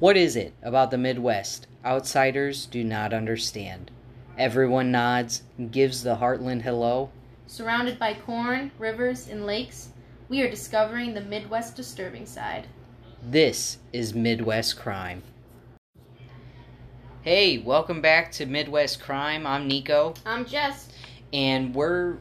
What is it about the Midwest outsiders do not understand? Everyone nods and gives the Heartland hello. Surrounded by corn, rivers, and lakes, we are discovering the Midwest disturbing side. This is Midwest Crime. Hey, welcome back to Midwest Crime. I'm Nico, I'm Jess. and we're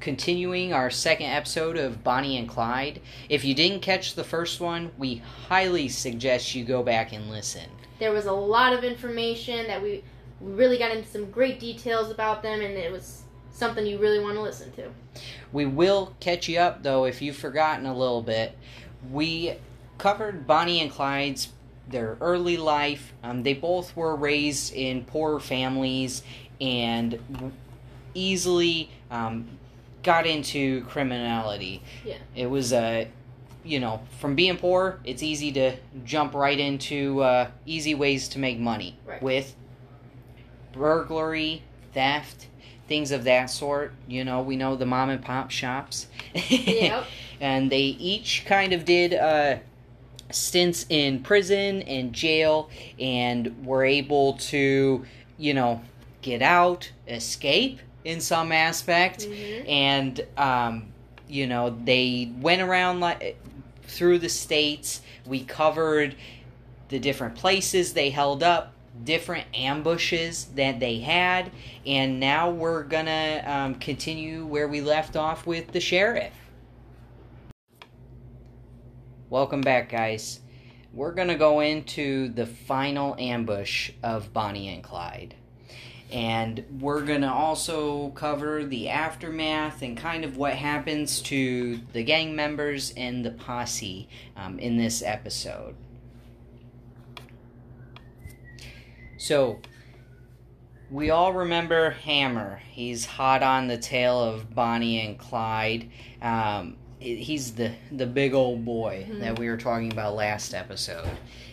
continuing our second episode of Bonnie and Clyde. If you didn't catch the first one, we highly suggest you go back and listen. There was a lot of information that we really got into some great details about them, and it was something you really want to listen to. We will catch you up though if you've forgotten a little bit. We covered Bonnie and Clyde's their early life. Um, they both were raised in poor families and easily um, got into criminality. Yeah. It was a you know, from being poor, it's easy to jump right into uh, easy ways to make money Right. with burglary, theft, things of that sort. You know, we know the mom and pop shops. Yep. and they each kind of did uh, stints in prison and jail and were able to, you know, get out, escape in some aspect Mhm. and um, you know they went around like through the states. We covered the different places they held up, different ambushes that they had, and now we're gonna um, continue where we left off with the sheriff. Welcome back, guys. We're gonna go into the final ambush of Bonnie and Clyde and we're going to also cover the aftermath and kind of what happens to the gang members and the posse um, in this episode. So, we all remember Hammer. He's hot on the tail of Bonnie and Clyde. Um, he's the the big old boy Mhm. that we were talking about last episode,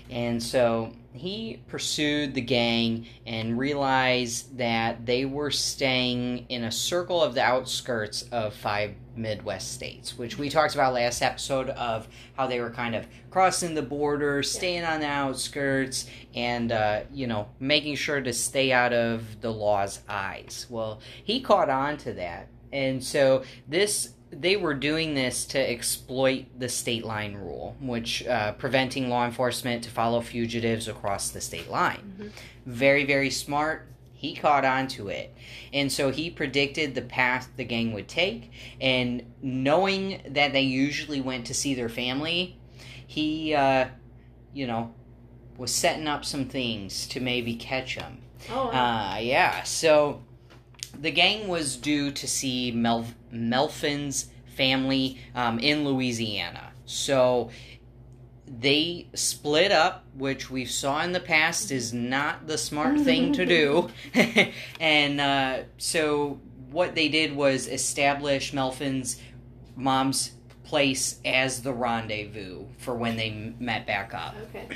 and so he pursued the gang and realized that they were staying in a circle of the outskirts of five Midwest states, which we talked about last episode of how they were kind of crossing the border, staying on the outskirts, and uh, you know making sure to stay out of the law's eyes. Well, he caught on to that, and so this they were doing this to exploit the state line rule, which uh, preventing law enforcement to follow fugitives across the state line. Mhm. Very, very smart. He caught on to it. And so he predicted the path the gang would take. And knowing that they usually went to see their family, he, uh, you know, was setting up some things to maybe catch them. Oh, wow. Uh, yeah. So the gang was due to see Mel- Methvin's family um, in Louisiana. So they split up, which we saw in the past is not the smart thing to do. and uh, so what they did was establish Methvin's mom's place as the rendezvous for when they m- met back up. okay.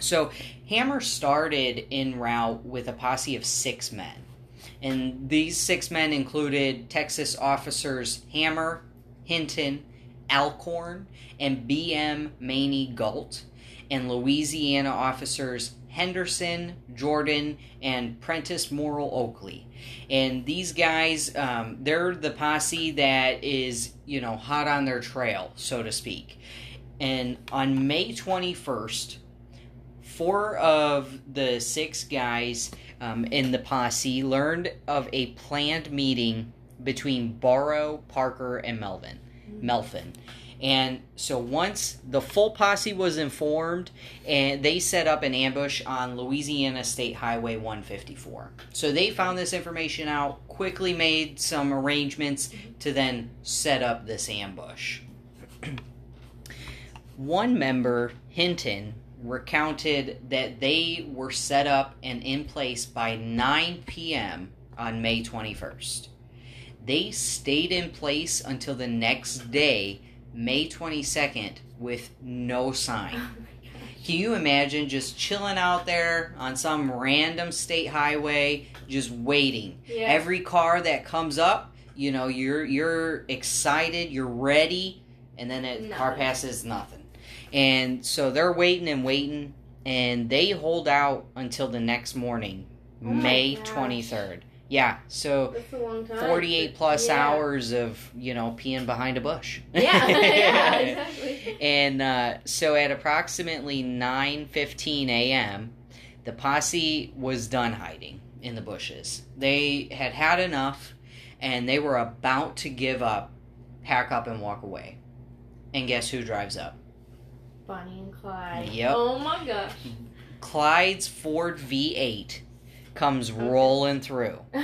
So Hammer started en route with a posse of six men. And these six men included Texas officers Hammer, Hinton, Alcorn, and B.M. Maney Gault, and Louisiana officers Henderson, Jordan, and Prentiss Morel Oakley. And these guys, um, they're the posse that is, you know, hot on their trail, so to speak. And on May 21st, four of the six guys um, in the posse learned of a planned meeting between Barrow, Parker, and Melvin. Melvin. And so once the full posse was informed, and they set up an ambush on Louisiana State Highway 154. So they found this information out, quickly made some arrangements to then set up this ambush. One member, Hinton, recounted that they were set up and in place by 9 p.m. on May 21st. They stayed in place until the next day, May 22nd, with no sign. Can you imagine just chilling out there on some random state highway, just waiting? Yeah. Every car that comes up, you know, you're you're excited, you're ready, and then a car passes nothing. And so they're waiting and waiting, and they hold out until the next morning, Oh May 23rd. Yeah, so That's a long time. 48 plus Yeah. hours of, you know, peeing behind a bush. Yeah, yeah, exactly. And uh, so at approximately 9:15 a.m., the posse was done hiding in the bushes. They had had enough and they were about to give up, pack up and walk away. And guess who drives up? Bonnie and Clyde. Yep. Oh my gosh. Clyde's Ford V8 comes rolling through.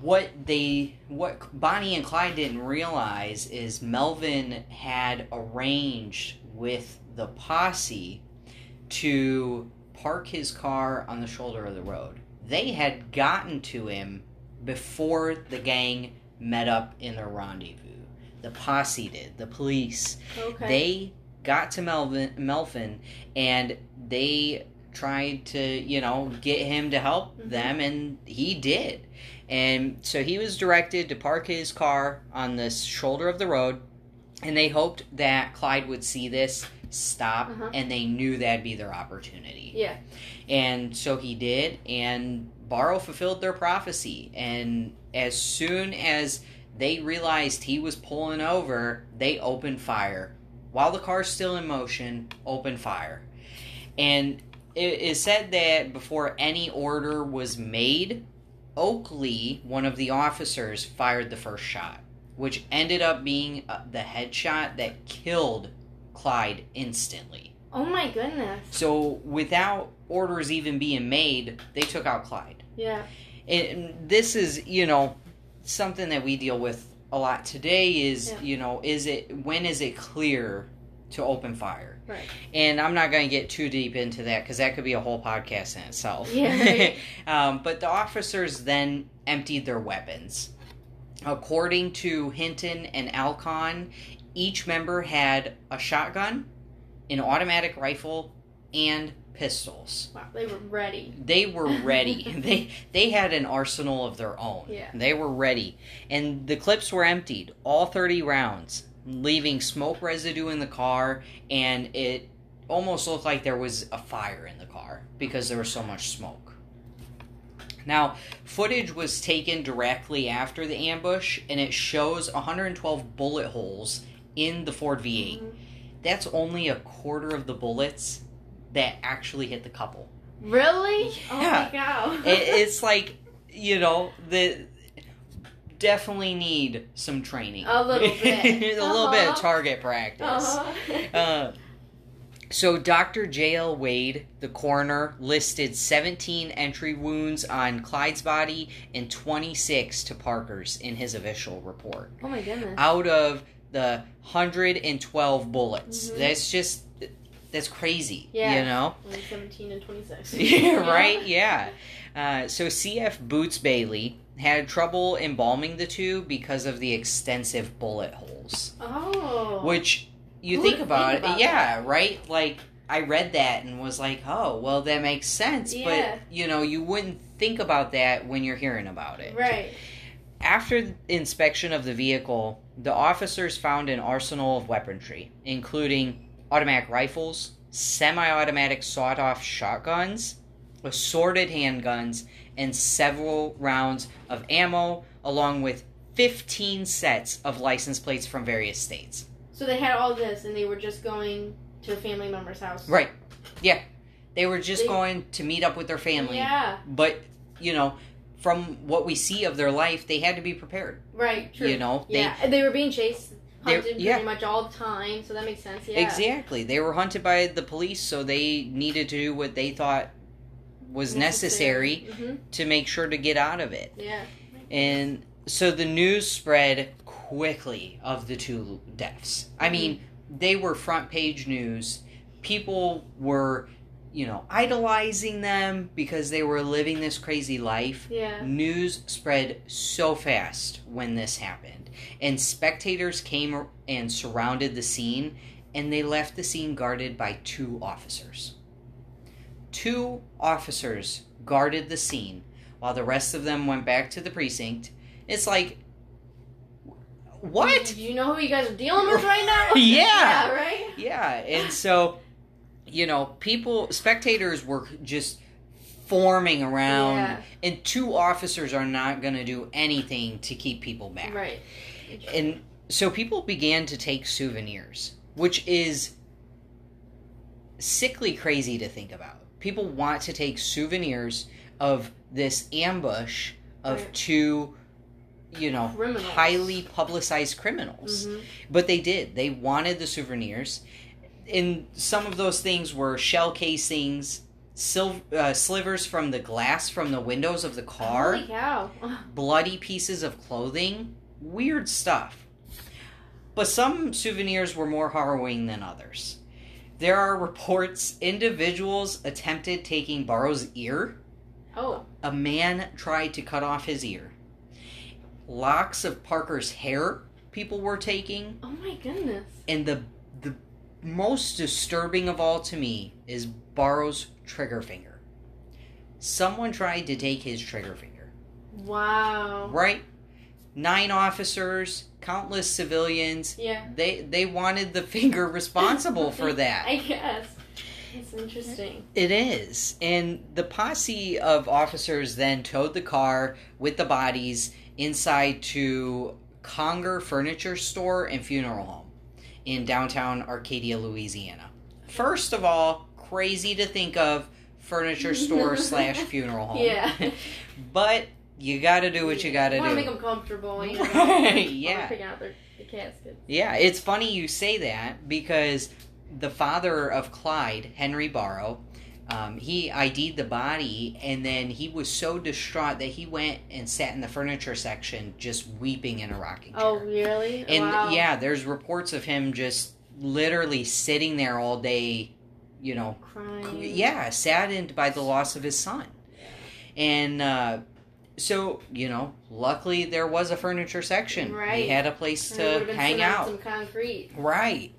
What they what Bonnie and Clyde didn't realize is Melvin had arranged with the posse to park his car on the shoulder of the road. They had gotten to him before the gang met up in their rendezvous. The posse did, the police. okay. They got to Melvin Melvin and they tried to, you know, get him to help Mhm. them and he did. And so he was directed to park his car on the shoulder of the road and they hoped that Clyde would see this, stop, Uh-huh. and they knew that'd be their opportunity. Yeah. And so he did, and Barrow fulfilled their prophecy. And as soon as they realized he was pulling over, they opened fire. While the car's still in motion, opened fire. And it is said that before any order was made, Oakley, one of the officers, fired the first shot, which ended up being uh, the headshot that killed Clyde instantly. Oh my goodness. So without orders even being made, they took out Clyde. Yeah. And this is, you know, something that we deal with a lot today is, Yeah. you know, is it when is it clear to open fire? Right. And I'm not going to get too deep into that because that could be a whole podcast in itself. Yeah, right. um, but the officers then emptied their weapons. According to Hinton and Alcorn, each member had a shotgun, an automatic rifle, and pistols. Wow. They were ready. They were ready. they they had an arsenal of their own. Yeah. They were ready. And the clips were emptied, all 30 rounds, leaving smoke residue in the car and it almost looked like there was a fire in the car because there was so much smoke. Now, footage was taken directly after the ambush and it shows 112 bullet holes in the Ford V8. Mhm. That's only a quarter of the bullets that actually hit the couple. Really? Oh my god. it, it's like you know the definitely need some training A little bit. a little bit of Uh-huh. target practice Uh-huh. uh, so dr j.l wade the coroner listed 17 entry wounds on clyde's body and 26 to parker's in his official report oh my goodness. out of the 112 bullets Mhm. that's just that's crazy Yeah. you know Only 17 and 26. yeah, right? Yeah. Uh, so CF Boots Bailey had trouble embalming the two because of the extensive bullet holes. Oh. Which you Who think about think it, about yeah, right? Like I read that and was like, "Oh, well that makes sense." Yeah. But, you know, you wouldn't think about that when you're hearing about it. Right. After the inspection of the vehicle, the officers found an arsenal of weaponry, including automatic rifles, semi automatic sawed off shotguns, assorted handguns, and several rounds of ammo, along with 15 sets of license plates from various states. So they had all this and they were just going to a family member's house. Right. Yeah. They were just They- going to meet up with their family. Yeah. But, you know, from what we see of their life, they had to be prepared. Right. True. You know, they yeah. They were being chased, hunted yeah. pretty much all the time, so that makes sense. Yeah. Exactly. They were hunted by the police, so they needed to do what they thought was necessary, hmm to make sure to get out of it. Yeah. And so the news spread quickly of the two deaths. I mean, they were front page news. People were, you know, idolizing them because they were living this crazy life. Yeah. News spread so fast when this happened, and spectators came and surrounded the scene, and they left the scene guarded by two officers. Two officers guarded the scene while the rest of them went back to the precinct. It's like, what? Do you know who you guys are dealing with right now? Yeah. yeah. Right. Yeah, and so you know, people, spectators were just forming around, Yeah. and two officers are not going to do anything to keep people back. Right. And so people began to take souvenirs, which is sickly crazy to think about. People want to take souvenirs of this ambush of Right. two, you know, Criminals. highly publicized criminals. Mhm. But they did. They wanted the souvenirs. And some of those things were shell casings, sil- uh, slivers from the glass from the windows of the car Holy cow. bloody pieces of clothing, weird stuff. But some souvenirs were more harrowing than others. There are reports individuals attempted taking Barrow's ear. Oh. A man tried to cut off his ear. Locks of Parker's hair people were taking. Oh my goodness. And the the most disturbing of all to me is Barrow's trigger finger. Someone tried to take his trigger finger. Wow. right? Nine officers, countless civilians. Yeah. They they wanted the finger responsible for that. I guess. It's interesting. It is. And the posse of officers then towed the car with the bodies inside to Conger Furniture Store and Funeral Home in downtown Arcadia, Louisiana. First of all, crazy to think of furniture store slash funeral home. Yeah. but you gotta do what you gotta do. want to make them comfortable. You know? Right, yeah. out their. Yeah, it's funny you say that because the father of Clyde, Henry Barrow, um, he ID'd the body and then he was so distraught that he went and sat in the furniture section just weeping in a rocking chair. Oh, really? and wow. yeah, there's reports of him just literally sitting there all day, you know, Crying. yeah, saddened by the loss of his son. And uh, so, you know, luckily there was a furniture section. Right. He had a place And it would've to hang out. Some concrete. Right.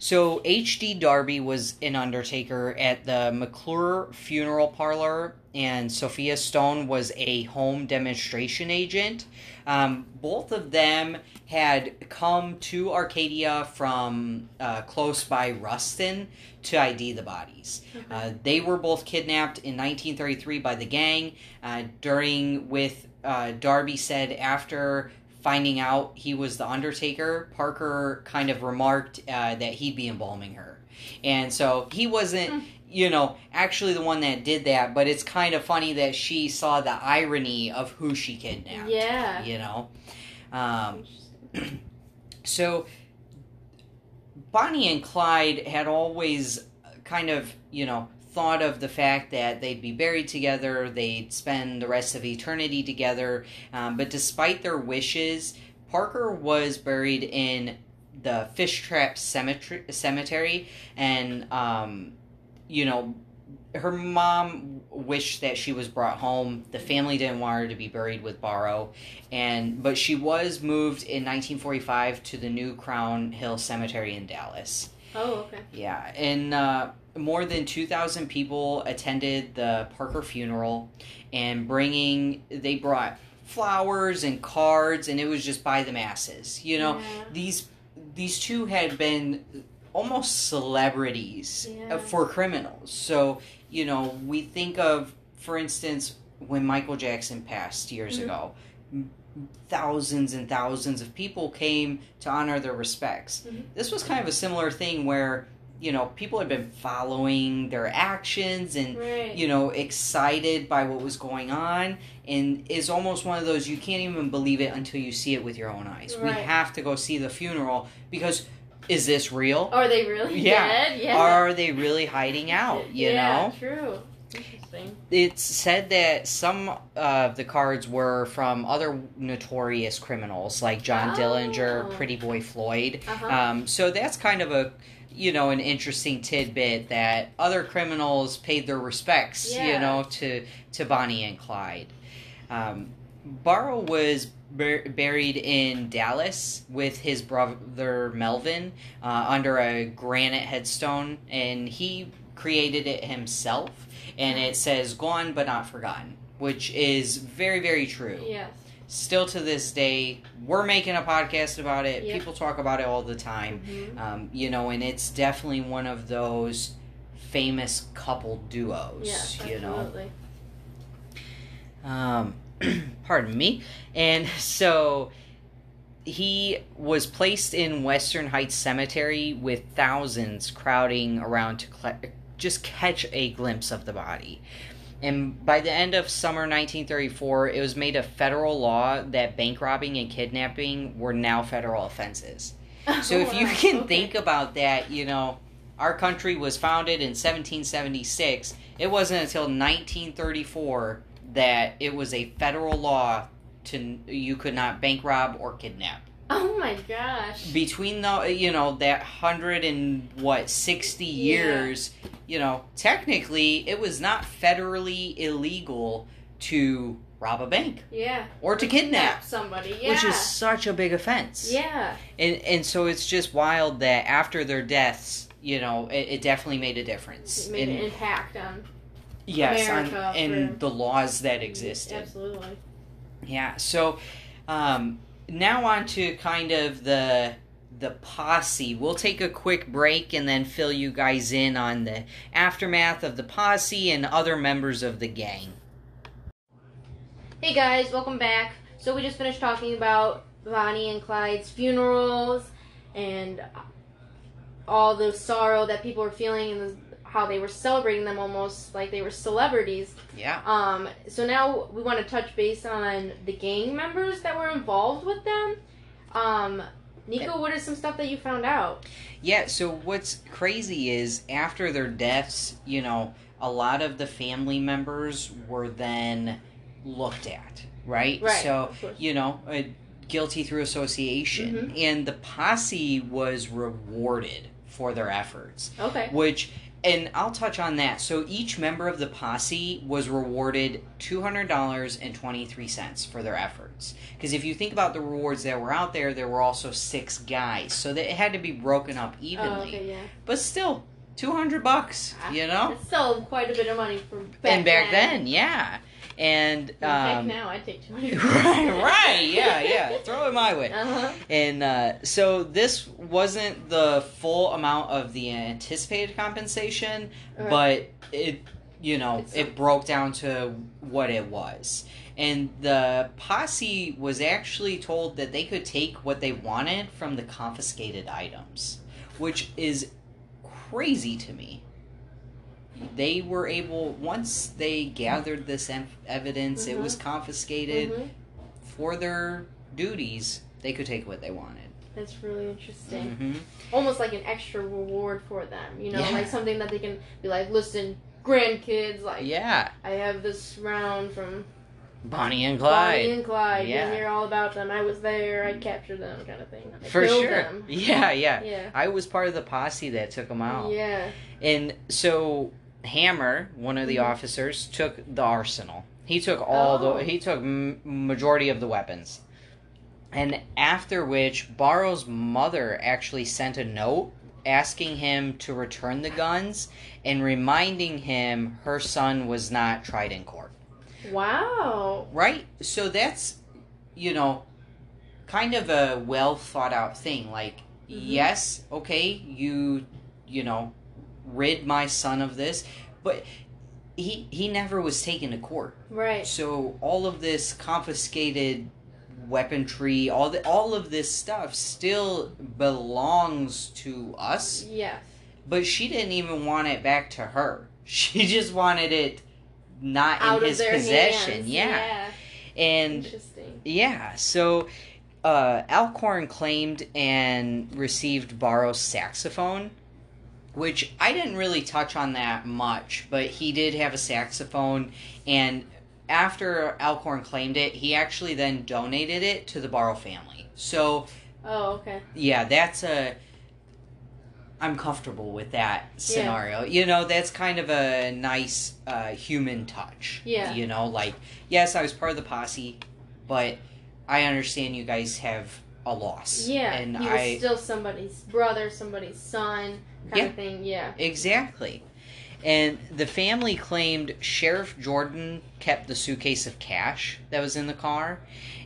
So H.D. Darby was an undertaker at the McClure Funeral Parlor, and Sophia Stone was a home demonstration agent. Um, both of them had come to Arcadia from uh, close by Ruston to ID the bodies. Okay. Uh, they were both kidnapped in 1933 by the gang. Uh, during with uh, Darby said after finding out he was the Undertaker, Parker kind of remarked uh, that he'd be embalming her, and so he wasn't. Hmm. You know, actually the one that did that, but it's kind of funny that she saw the irony of who she kidnapped. Yeah. You know? Um, so Bonnie and Clyde had always kind of, you know, thought of the fact that they'd be buried together, they'd spend the rest of eternity together. Um, but despite their wishes, Parker was buried in the Fish Trap Cemetery, cemetery and, um, you know, her mom wished that she was brought home. The family didn't want her to be buried with Barrow, and but she was moved in 1945 to the new Crown Hill Cemetery in Dallas. Oh, okay. Yeah, and uh, more than 2,000 people attended the Parker funeral, and bringing they brought flowers and cards, and it was just by the masses. You know, Yeah. these these two had been almost celebrities Yeah. for criminals. So you know, we think of, for instance, when Michael Jackson passed years Mhm. ago. Thousands and thousands of people came to honor their respects. Mhm. This was kind of a similar thing where, you know, people had been following their actions and Right. you know, excited by what was going on, and is almost one of those you can't even believe it until you see it with your own eyes. We have to go see the funeral because is this real? Are they really Yeah. dead? Yeah. Are they really hiding out? You yeah, know, True. Interesting. it's said that some of the cards were from other notorious criminals like John Oh. Dillinger, Pretty Boy Floyd. Uh huh. Um, so that's kind of a you know an interesting tidbit that other criminals paid their respects you know to to Bonnie and Clyde. Um, Barrow was bur- buried in Dallas with his brother Melvin uh, under a granite headstone, and he created it himself. And it says "Gone but not forgotten," which is very very true yes. still to this day we're making a podcast about it Yep. people talk about it all the time Mhm. um, you know and it's definitely one of those famous couple duos. Yes, you know. Um, pardon me. And so he was placed in Western Heights Cemetery with thousands crowding around to cl- just catch a glimpse of the body. And by the end of summer 1934, it was made a federal law that bank robbing and kidnapping were now federal offenses. So if you can okay. think about that, you know, our country was founded in 1776. It wasn't until 1934 that it was a federal law to you could not bank rob or kidnap. Oh my gosh. Between the you know that hundred and what sixty Yeah. years, you know, technically it was not federally illegal to rob a bank Yeah. or to kidnap, somebody. Yeah. which is such a big offense. Yeah. And and so it's just wild that after their deaths, you know, it, it definitely made a difference. It made in, an impact on. yes, on, America and the laws that existed. Absolutely. Yeah. So um, now on to kind of the the posse. We'll take a quick break and then fill you guys in on the aftermath of the posse and other members of the gang. Hey guys, welcome back. So we just finished talking about Bonnie and Clyde's funerals and all the sorrow that people were feeling and how they were celebrating them almost like they were celebrities. Yeah. Um, so now we want to touch base on the gang members that were involved with them. Um, Nico, what is some stuff that you found out? Yeah, so what's crazy is after their deaths, you know, a lot of the family members were then looked at, right? Right, So, you know, uh, guilty through association. Mm-hmm. And the posse was rewarded for their efforts, Okay. which, and I'll touch on that. So each member of the posse was rewarded $200.23 for their efforts. Because if you think about the rewards that were out there, there were also six guys. So that it had to be broken up evenly Oh, okay, yeah. but still 200 bucks ah, you know It's still quite a bit of money for back and back then yeah and um now I take hundred. right right yeah yeah throw it my way Uh huh. and uh so this wasn't the full amount of the anticipated compensation Right. but it you know It's it broke down to what it was and the posse was actually told that they could take what they wanted from the confiscated items which is crazy to me they were able once they gathered this em- evidence it Mhm. was confiscated Mhm. for their duties they could take what they wanted That's really interesting. hmm Almost like an extra reward for them. You know, Yeah. like something that they can be like, listen, grandkids, like yeah I have this round from bonnie and clyde Bonnie and Clyde. Yeah. You hear all about them. I was there. I captured them, kind of thing. I for sure Them. yeah yeah Yeah. i was part of the posse that took them out Yeah. And so Hammer, one of the Mhm. officers, took the arsenal. He took all Oh. the he took m- majority of the weapons. And after which Barrow's mother actually sent a note asking him to return the guns and reminding him her son was not tried in court. Wow. Right? So that's you know kind of a well thought out thing like Mhm. yes, okay, you you know rid my son of this, but he he never was taken to court. Right. So all of this confiscated weaponry, all the, all of this stuff still belongs to us, Yeah. but she didn't even want it back to her. She just wanted it not Out in his possession. Yeah. yeah. And Interesting. yeah, so uh, Alcorn claimed and received Barrow's saxophone, which I didn't really touch on that much, but he did have a saxophone, and after Alcorn claimed it, he actually then donated it to the Barrow family. So Oh, okay. yeah, that's a. I'm comfortable with that scenario. Yeah. You know, that's kind of a nice uh, human touch. Yeah. You know, like, yes, I was part of the posse, but I understand you guys have a loss. Yeah. And he I. was still somebody's brother, somebody's son, Yeah. of thing. Yeah. Exactly. And the family claimed Sheriff Jordan kept the suitcase of cash that was in the car.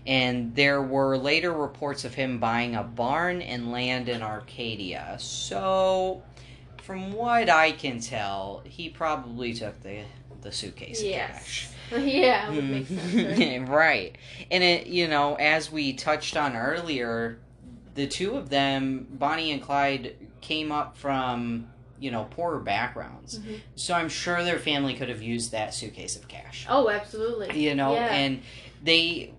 And there were later reports of him buying a barn and land in Arcadia. So, from what I can tell, he probably took the the suitcase of cash. Yes. yeah, would make sense. Right? Right. And it, you know, as we touched on earlier, the two of them, Bonnie and Clyde, came up from, you know, poorer backgrounds. Mhm. So I'm sure their family could have used that suitcase of cash. Oh, absolutely. You know, Yeah. and they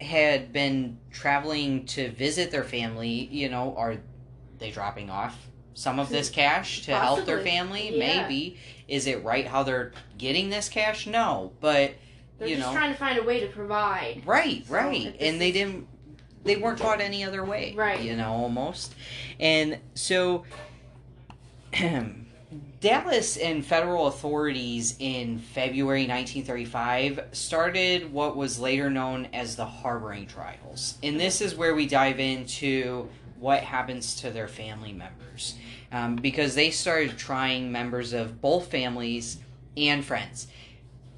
had been traveling to visit their family, you know, are they dropping off some of this cash to help their family? Yeah. Maybe. Is it right how they're getting this cash? No. But They're you just know. trying to find a way to provide. Right, right. And they didn't they weren't taught any other way. Right. You know, almost. And so Dallas and federal authorities in February 1935 started what was later known as the harboring trials. And this is where we dive into what happens to their family members. Um, because they started trying members of both families and friends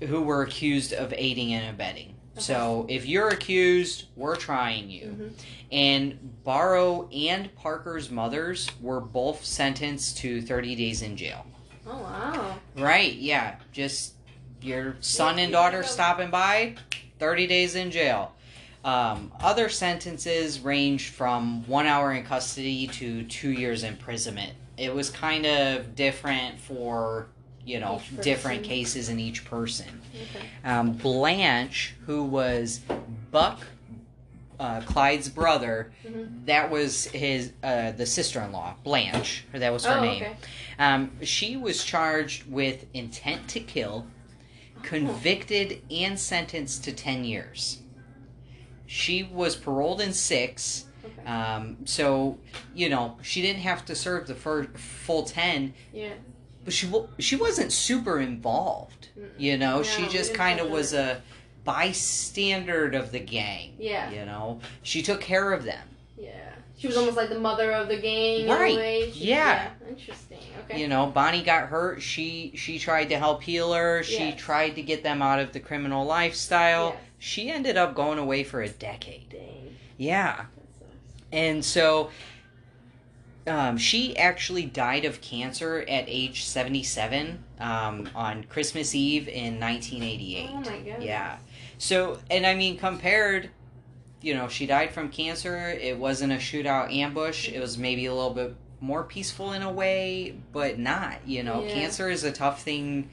who were accused of aiding and abetting. So if you're accused, we're trying you. Mhm. And Barrow and Parker's mothers were both sentenced to 30 days in jail. Oh wow. Right, yeah. Just your son and daughter stopping by, 30 days in jail. Um, other sentences ranged from one hour in custody to two years imprisonment. It was kind of different for, you know, Each person. different cases in each person. Okay. Um, Blanche, who was Buck, uh, Clyde's brother, Mhm. that was his uh, the sister-in-law, Blanche. or That was her oh, name. okay. Um, she was charged with intent to kill, convicted, and sentenced to ten years. She was paroled in six. Okay. Um, so you know she didn't have to serve the fir- full ten, Yeah. But she she wasn't super involved. You know, No, she just kind of was a bystander of the gang. Yeah. You know, she took care of them. Yeah. She was almost like the mother of the gang. Right. In a way. She- Yeah. Interesting. Okay. You know, Bonnie got hurt. She she tried to help heal her. She Yes. tried to get them out of the criminal lifestyle. Yes. She ended up going away for a decade. Dang. Yeah. And so um, she actually died of cancer at age 77 um, on Christmas Eve in 1988. Oh my god. Yeah. So, and I mean, compared, you know, she died from cancer. It wasn't a shootout ambush. It was maybe a little bit more peaceful in a way, but not. You know, Yeah. cancer is a tough thing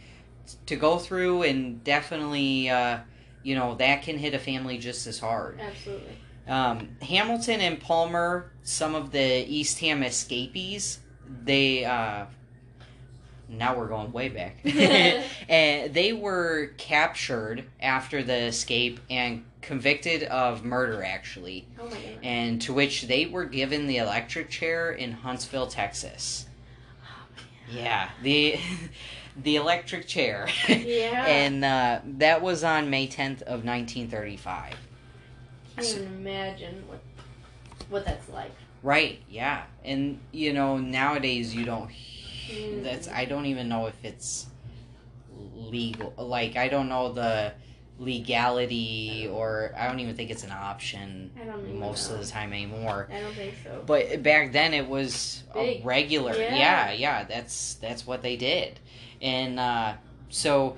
to go through, and definitely, uh, you know, that can hit a family just as hard. Absolutely. Um, Hamilton and Palmer, some of the Eastham escapees, they uh, now we're going way back. and eh, they were captured after the escape and convicted of murder, actually. Oh and to which they were given the electric chair in Huntsville, Texas. Yeah, the the electric chair. yeah. and uh, that was on May 10th of 1935. I so, even imagine what what that's like. Right. Yeah. And you know nowadays you don't. Mm. That's I don't even know if it's legal. Like I don't know the legality or I don't even think it's an option most know. of the time anymore. I don't think so. But back then it was a regular. Yeah. yeah, yeah, that's that's what they did. And uh, so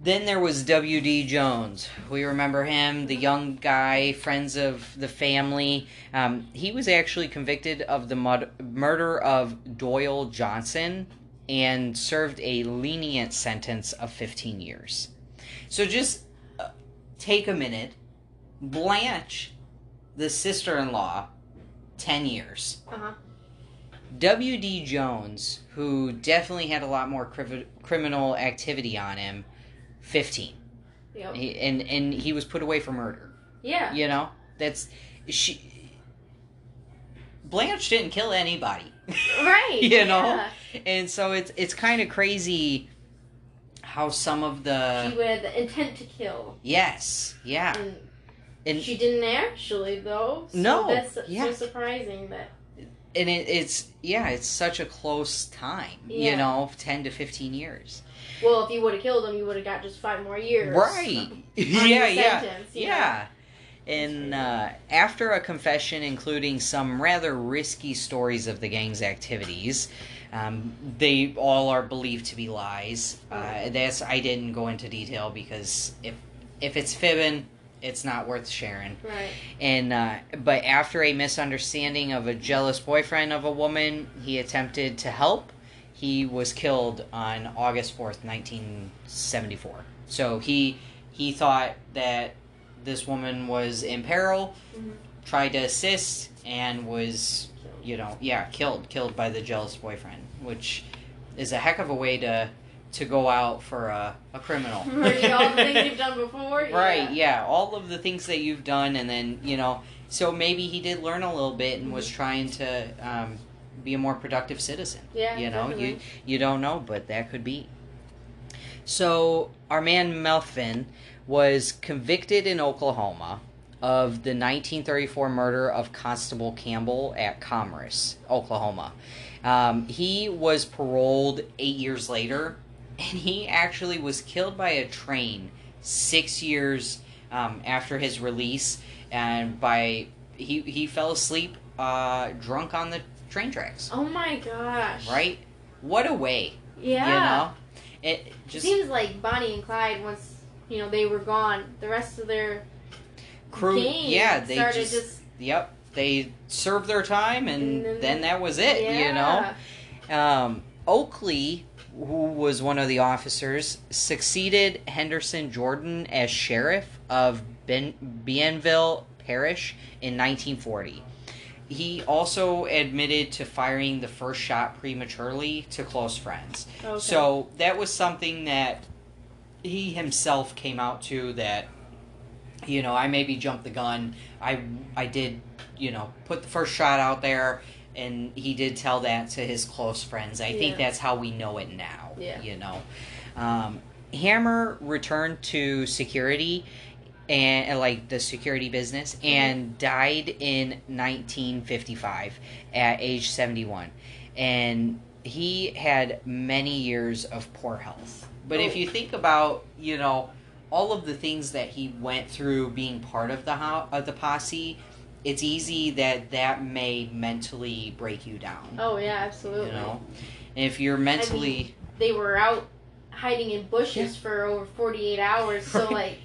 then there was W.D. Jones. We remember him, the young guy, friends of the family. Um, he was actually convicted of the mud- murder of Doyle Johnson and served a lenient sentence of 15 years. So just uh, take a minute. Blanche, the sister in law, 10 years. Uh-huh. W.D. Jones, who definitely had a lot more criv- criminal activity on him, 15. Yep. He, and and he was put away for murder. Yeah. You know, that's she. Blanche didn't kill anybody, Right. You know? yeah. and so it's it's kind of crazy how some of She the with the intent to kill. yes, yeah, And, and she didn't actually though. So No, That's so yeah. surprising that and it, it's yeah, it's such a close time. Yeah. You know, ten to fifteen years. Well, if you would have killed him, you would have got just five more years. Right. on yeah, your yeah. sentence, you know? Yeah. And uh, after a confession including some rather risky stories of the gang's activities, Um, they all are believed to be lies. Uh, that's I didn't go into detail because if if it's fibbing, it's not worth sharing. Right. And uh, but after a misunderstanding of a jealous boyfriend of a woman, he attempted to help. He was killed on August fourth, nineteen seventy four. So he he thought that this woman was in peril, Mhm. tried to assist, and was you know yeah killed killed by the jealous boyfriend, which is a heck of a way to to go out for a, a criminal. Right, all the things you've done before. Right, Yeah. yeah, all of the things that you've done, and then you know, so maybe he did learn a little bit and was trying to um, be a more productive citizen. Yeah. you know, you definitely. you don't know, but that could be. So our man Melvin was convicted in Oklahoma of the 1934 murder of Constable Campbell at Commerce, Oklahoma. Um, he was paroled eight years later, and he actually was killed by a train six years um, after his release, and by he he fell asleep uh, drunk on the train tracks. Oh my gosh. Right? What a way, Yeah. you know. It It just seems like Bonnie and Clyde, once you know they were gone, the rest of their crew. Yeah, they started just, just, yep. They served their time, and, And then- then that was it. You know. Um, Oakley, who was one of the officers, succeeded Henderson Jordan as sheriff of ben- Bienville Parish in 1940. He also admitted to firing the first shot prematurely to close friends. Okay. So that was something that he himself came out to that you know, I maybe jumped the gun. I I did, you know, put the first shot out there and he did tell that to his close friends. I think that's how we know it now, Yeah. you know. Um, Hammer returned to security and uh, like the security business and died in 1955 at age 71 and he had many years of poor health but if Oh. you think about you know all of the things that he went through being part of the ho- of the posse it's easy that that may mentally break you down Oh yeah, absolutely. you know and if you're mentally They were out hiding in bushes for over forty eight hours, so Right. like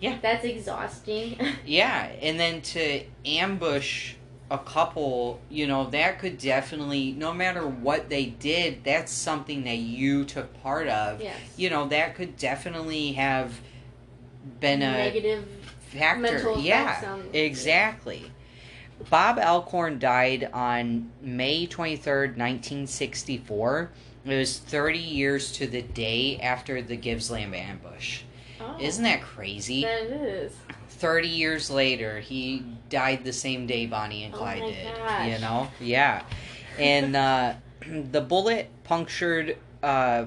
Yeah. That's exhausting. Yeah, and then to ambush a couple, you know, that could definitely, no matter what they did, that's something that you took part of. yes. You know, that could definitely have been a Negative factor. yeah, exactly. Bob Alcorn died on May 23rd, 1964. It was 30 years to the day after the Gibsland ambush. Oh, Isn't that crazy? that it is. 30 years later, he died the same day Bonnie and Oh Clyde my did. gosh. You know? Yeah. And uh, the bullet punctured, uh,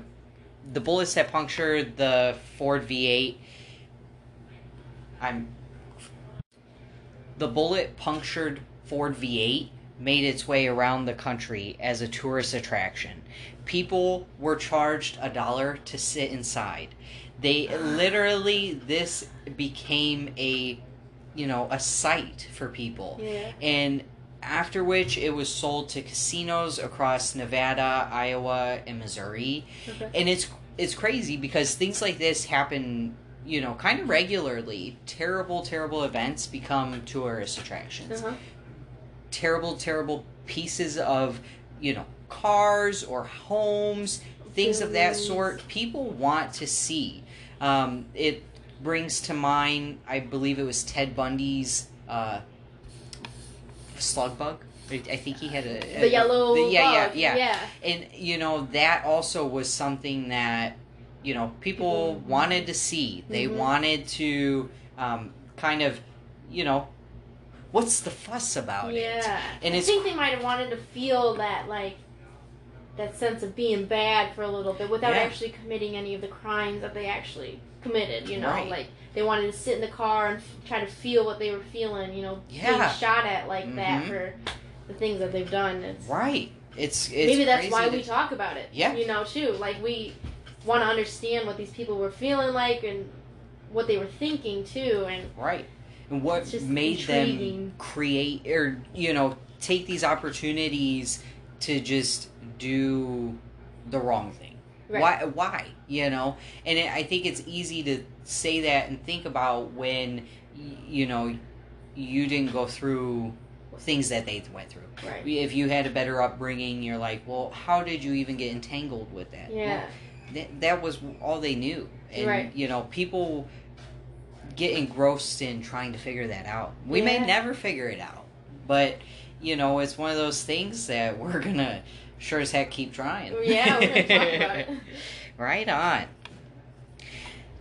the bullets that punctured the Ford V8. I'm. The bullet punctured Ford V8 made its way around the country as a tourist attraction. People were charged a dollar to sit inside. They literally this became a you know a site for people. Yeah. And after which it was sold to casinos across Nevada, Iowa, and Missouri. Okay. And it's it's crazy because things like this happen, you know, kind of regularly. Terrible, terrible events become tourist attractions. Uh-huh. Terrible, terrible pieces of, you know, cars or homes, things of that sort. People want to see. Um, it brings to mind, I believe it was Ted Bundy's uh, slug bug. I think he had a, a- The yellow the- yeah, bug. yeah, yeah, yeah. and you know that also was something that you know people People- wanted to see they Mhm. wanted to um, kind of you know what's the fuss about it Yeah. And I it's- think they might have wanted to feel that like that sense of being bad for a little bit without Yeah. actually committing any of the crimes that they actually committed, you know? Right. Like they wanted to sit in the car and f- try to feel what they were feeling, you know, Yeah. being shot at like that Mhm. for the things that they've done. It's right it's, it's maybe that's why we talk about it. Yeah. You know, too. Like we want to understand what these people were feeling like and what they were thinking too and right and what made them create or you know take these opportunities to just do the wrong thing. Right. Why? Why? You know, and it, I think it's easy to say that and think about when y- you know you didn't go through things that they went through. Right. If you had a better upbringing, you're like, well, how did you even get entangled with that? Yeah. Well, that, that was all they knew, and Right. you know, people get engrossed in trying to figure that out. We may never figure it out, but you know, it's one of those things that we're gonna sure as heck keep trying. Yeah, we're gonna talk about it. right on.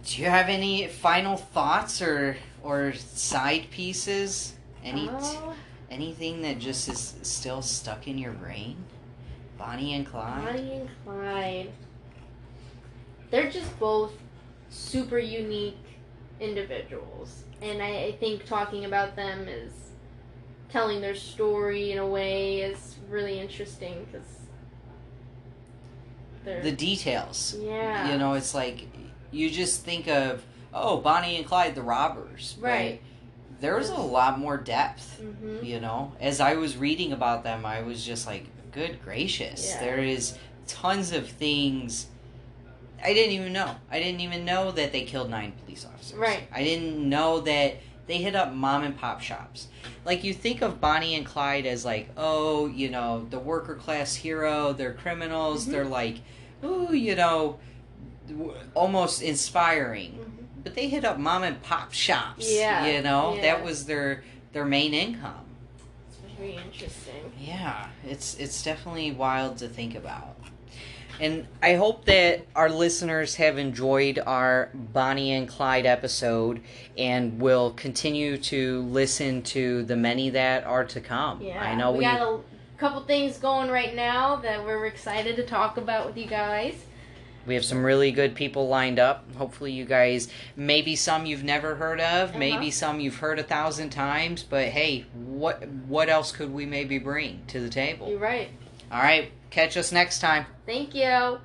Do you have any final thoughts or or side pieces? Any Oh, anything that just is still stuck in your brain? Bonnie and Clyde. Bonnie and Clyde. They're just both super unique individuals. And I, I think talking about them is telling their story in a way is really interesting because. The details. yeah. You know, it's like you just think of oh Bonnie and Clyde the robbers. Right. There's a lot more depth. hmm You know, as I was reading about them, I was just like, good gracious, Yeah. there is tons of things I didn't even know. I didn't even know that they killed nine police officers. Right. I didn't know that they hit up mom and pop shops. Like you think of Bonnie and Clyde as like, oh, you know, the worker class hero. They're criminals. Mhm. They're like, ooh, you know, almost inspiring. Mhm. But they hit up mom and pop shops. Yeah, You know, yeah. that was their their main income. It's very interesting. Yeah, it's it's definitely wild to think about. And I hope that our listeners have enjoyed our Bonnie and Clyde episode and will continue to listen to the many that are to come. Yeah. I know we, we got a couple things going right now that we're excited to talk about with you guys. we have some really good people lined up. Hopefully you guys maybe some you've never heard of, Uh-huh. maybe some you've heard a thousand times, but hey, what what else could we maybe bring to the table? You're right. All right, catch us next time. Thank you.